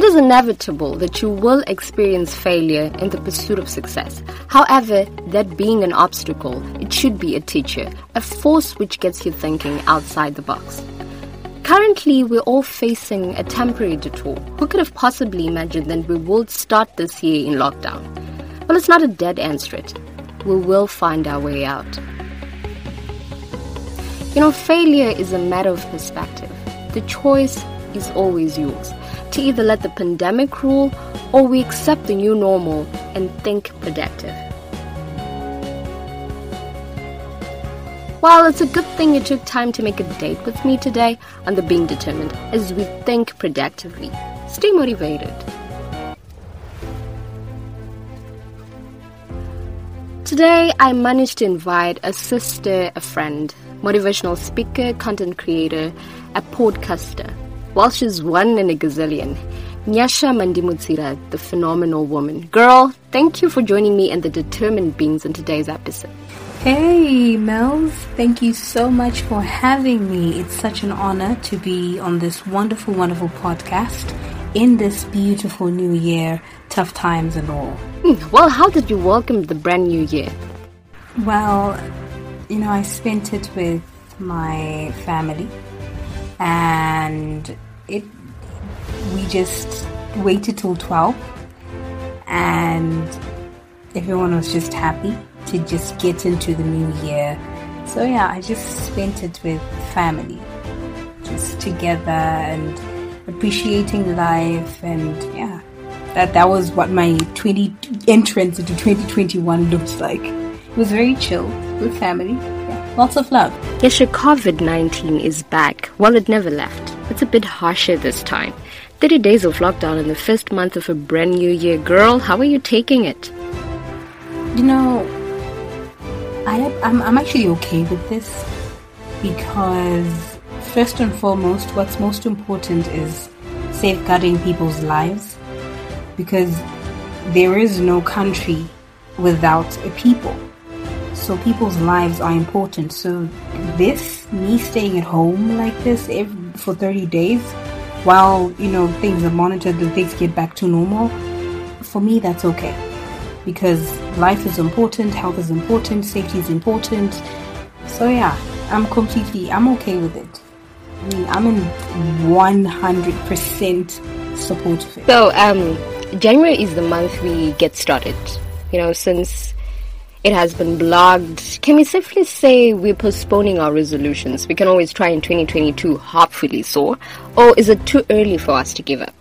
It is inevitable that you will experience failure in the pursuit of success. However, that being an obstacle, it should be a teacher, a force which gets you thinking outside the box. Currently, we're all facing a temporary detour. Who could have possibly imagined that we would start this year in lockdown? Well, it's not a dead end street. We will find our way out. You know, failure is a matter of perspective. The choice is always yours to either let the pandemic rule or we accept the new normal and think productive. Well, it's a good thing you took time to make a date with me today on the Being Determined as we think productively. Stay motivated. Today, I managed to invite a sister, a friend, motivational speaker, content creator, a podcaster. While she's one in a gazillion, Nyasha Mandimutsira, the phenomenal woman. Girl, thank you for joining me and the determined beings in today's episode. Hey, Mels. Thank you so much for having me. It's such an honor to be on this wonderful, wonderful podcast in this beautiful new year, tough times and all. Hmm, well, how did you welcome the brand new year? Well, you know, I spent it with my family and it we just waited till 12 and everyone was just happy to just get into the new year. So yeah, I just spent it with family, just together and appreciating life, and yeah, that that was what my 20 entrance into 2021 looks like. It was very chill with family. Lots of love. Yes, COVID 19 is back. Well, it never left. It's a bit harsher this time. 30 days of lockdown in the first month of a brand new year. Girl, how are you taking it? You know, I, I'm, I'm actually okay with this because, first and foremost, what's most important is safeguarding people's lives because there is no country without a people. So people's lives are important. So this, me staying at home like this every, for 30 days, while you know things are monitored and things get back to normal, for me that's okay because life is important, health is important, safety is important. So yeah, I'm completely I'm okay with it. I mean, I'm in 100% support of it. So, um, January is the month we get started. You know, since it has been blogged, can we safely say we're postponing our resolutions? We can always try in 2022, hopefully so. Or is it too early for us to give up?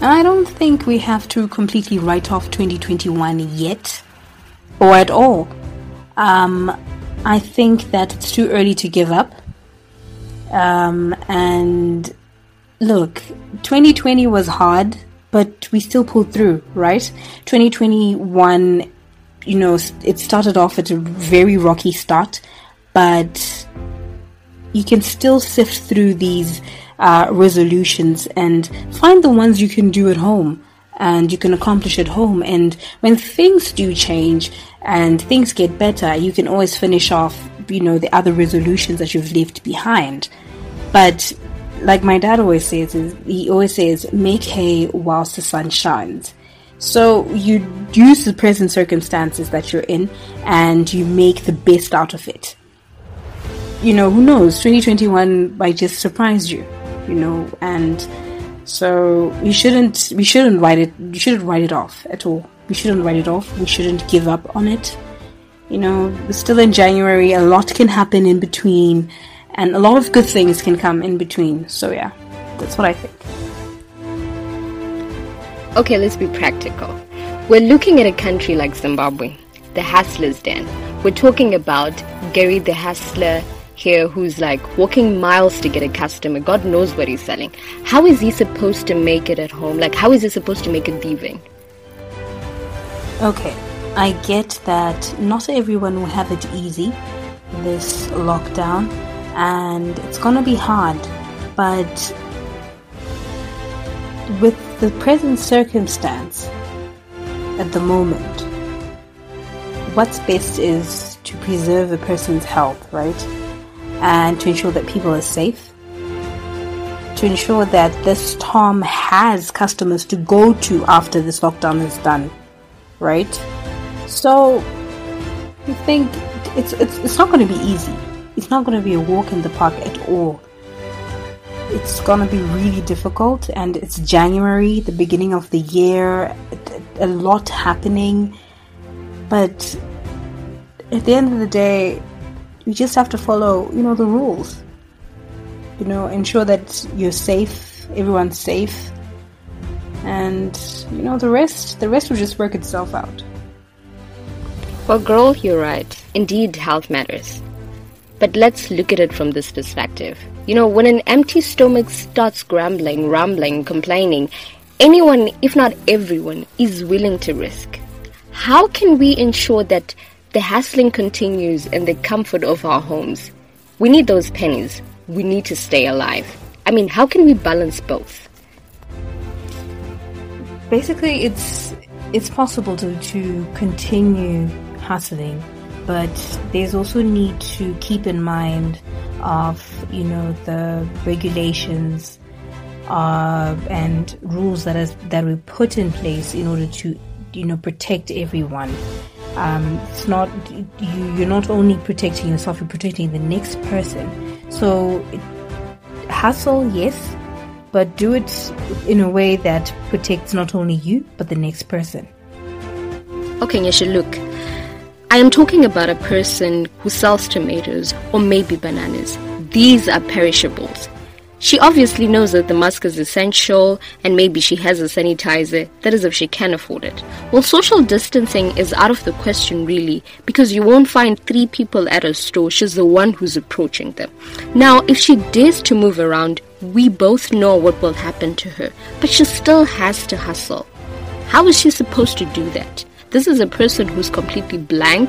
I don't think we have to completely write off 2021 yet, or at all. Um, I think that it's too early to give up. Um, and look, 2020 was hard, but we still pulled through, right? 2021, you know, it started off at a very rocky start, but you can still sift through these uh, resolutions and find the ones you can do at home and you can accomplish at home. And when things do change and things get better, you can always finish off, you know, the other resolutions that you've left behind. But like my dad always says, he always says, make hay whilst the sun shines. So you use the present circumstances that you're in and you make the best out of it. You know, who knows? 2021 might just surprise you you know, and so we shouldn't we shouldn't write it we shouldn't write it off at all. We shouldn't write it off. We shouldn't give up on it. You know, we're still in January. A lot can happen in between, and a lot of good things can come in between. So yeah, that's what I think. Okay, let's be practical. We're looking at a country like Zimbabwe, the hustler's den. We're talking about Gary the hustler here who's like walking miles to get a customer. God knows what he's selling. How is he supposed to make it at home? Like, how is he supposed to make a living? Okay, I get that not everyone will have it easy this lockdown, and it's gonna be hard, but with the present circumstance at the moment, what's best is to preserve a person's health, right? and to ensure that people are safe, to ensure that this Tom has customers to go to after this lockdown is done, right? So, I think it's it's, it's not going to be easy. It's not going to be a walk in the park at all. It's to be really difficult, and it's January, the beginning of the year, a lot happening. But at the end of the day, you just have to follow, you know, the rules. You know, ensure that you're safe, everyone's safe, and you know the rest. The rest will just work itself out. Well, girl, you're right. Indeed, health matters. But let's look at it from this perspective. You know, when an empty stomach starts grumbling, rumbling, complaining, anyone, if not everyone, is willing to risk. How can we ensure that the hassling continues in the comfort of our homes? We need those pennies. We need to stay alive. I mean, how can we balance both? Basically, it's it's possible to, to continue hustling, but there's also need to keep in mind of you know the regulations uh, and rules that is that we put in place in order to you know protect everyone. Um, it's not you, you're not only protecting yourself, you're protecting the next person. So hustle, yes, but do it in a way that protects not only you but the next person. Okay, Nyasha, look. I am talking about a person who sells tomatoes or maybe bananas. These are perishables. She obviously knows that the mask is essential and maybe she has a sanitizer, that is if she can afford it. Well, social distancing is out of the question really because you won't find three people at a store, she's the one who's approaching them. Now, if she dares to move around, we both know what will happen to her, but she still has to hustle. How is she supposed to do that? This is a person who's completely blank,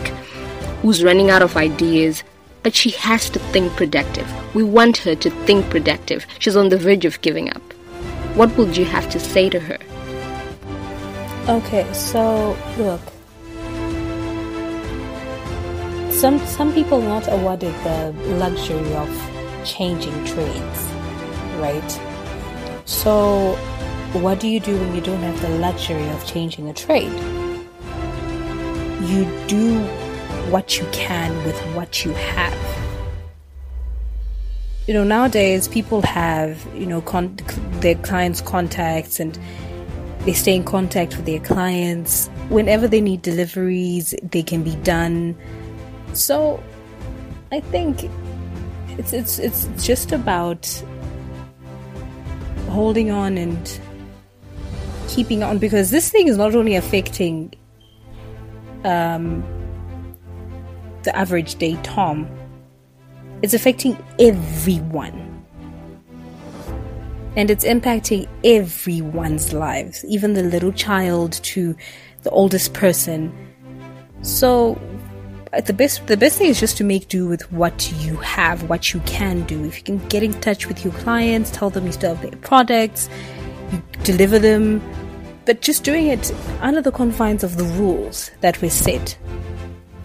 who's running out of ideas, but she has to think productive. We want her to think productive. She's on the verge of giving up. What would you have to say to her? Okay, so look. Some some people are not awarded the luxury of changing trades, right? So what do you do when you don't have the luxury of changing a trade? You do what you can with what you have. You know, nowadays people have, you know, con- their clients' contacts and they stay in contact with their clients. Whenever they need deliveries, they can be done. So I think it's it's it's just about holding on and keeping on because this thing is not only affecting um, the average day Tom, it's affecting everyone. And it's impacting everyone's lives, even the little child to the oldest person. So the best the best thing is just to make do with what you have, what you can do. If you can get in touch with your clients, tell them you still have their products, you deliver them, but just doing it under the confines of the rules that were set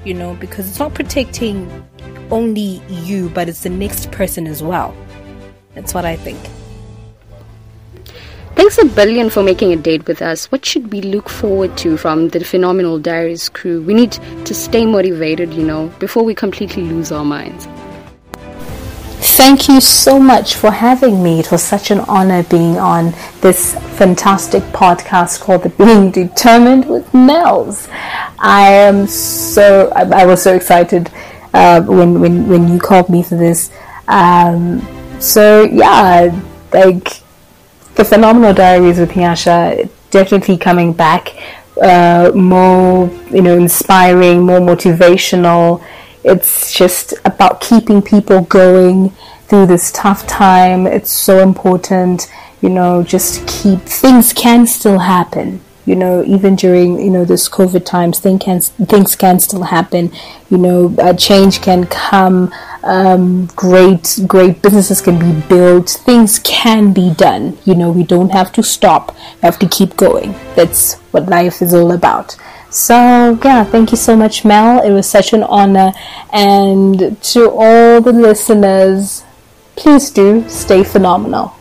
you know, because it's not protecting only you, but it's the next person as well. That's what I think. Thanks a billion for making a date with us. What should we look forward to from the Phenomenal Diaries crew? We need to stay motivated, you know, before we completely lose our minds. Thank you so much for having me. It was such an honor being on this fantastic podcast called The Being Determined with Melz. I am so, I, was so excited uh, when, when, when you called me for this. Um, so, yeah, like the Phenomenal Diaries with Nyasha definitely coming back. Uh, more, you know, inspiring, more motivational it's just about keeping people going through this tough time. It's so important, you know, just keep things can still happen. You know, even during you know this COVID times, things can things can still happen. You know, a change can come. Um, great, great businesses can be built. Things can be done. You know, we don't have to stop. We have to keep going. That's what life is all about. So, yeah, thank you so much, Mel. It was such an honor. And to all the listeners, please do stay phenomenal.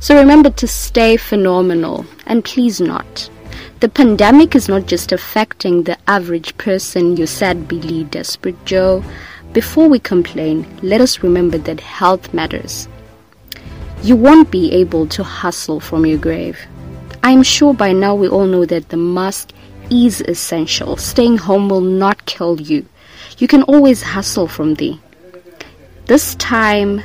So remember to stay phenomenal and please not. The pandemic is not just affecting the average person, you sad Billy, desperate Joe. Before we complain, let us remember that health matters. You won't be able to hustle from your grave. I'm sure by now we all know that the mask is essential. Staying home will not kill you. You can always hustle from there. This time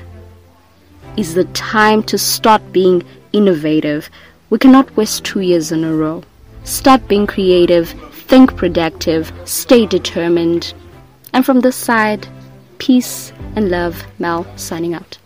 is the time to start being innovative. We cannot waste two years in a row. Start being creative, think productive, stay determined. And from this side, peace and love, Mel signing out.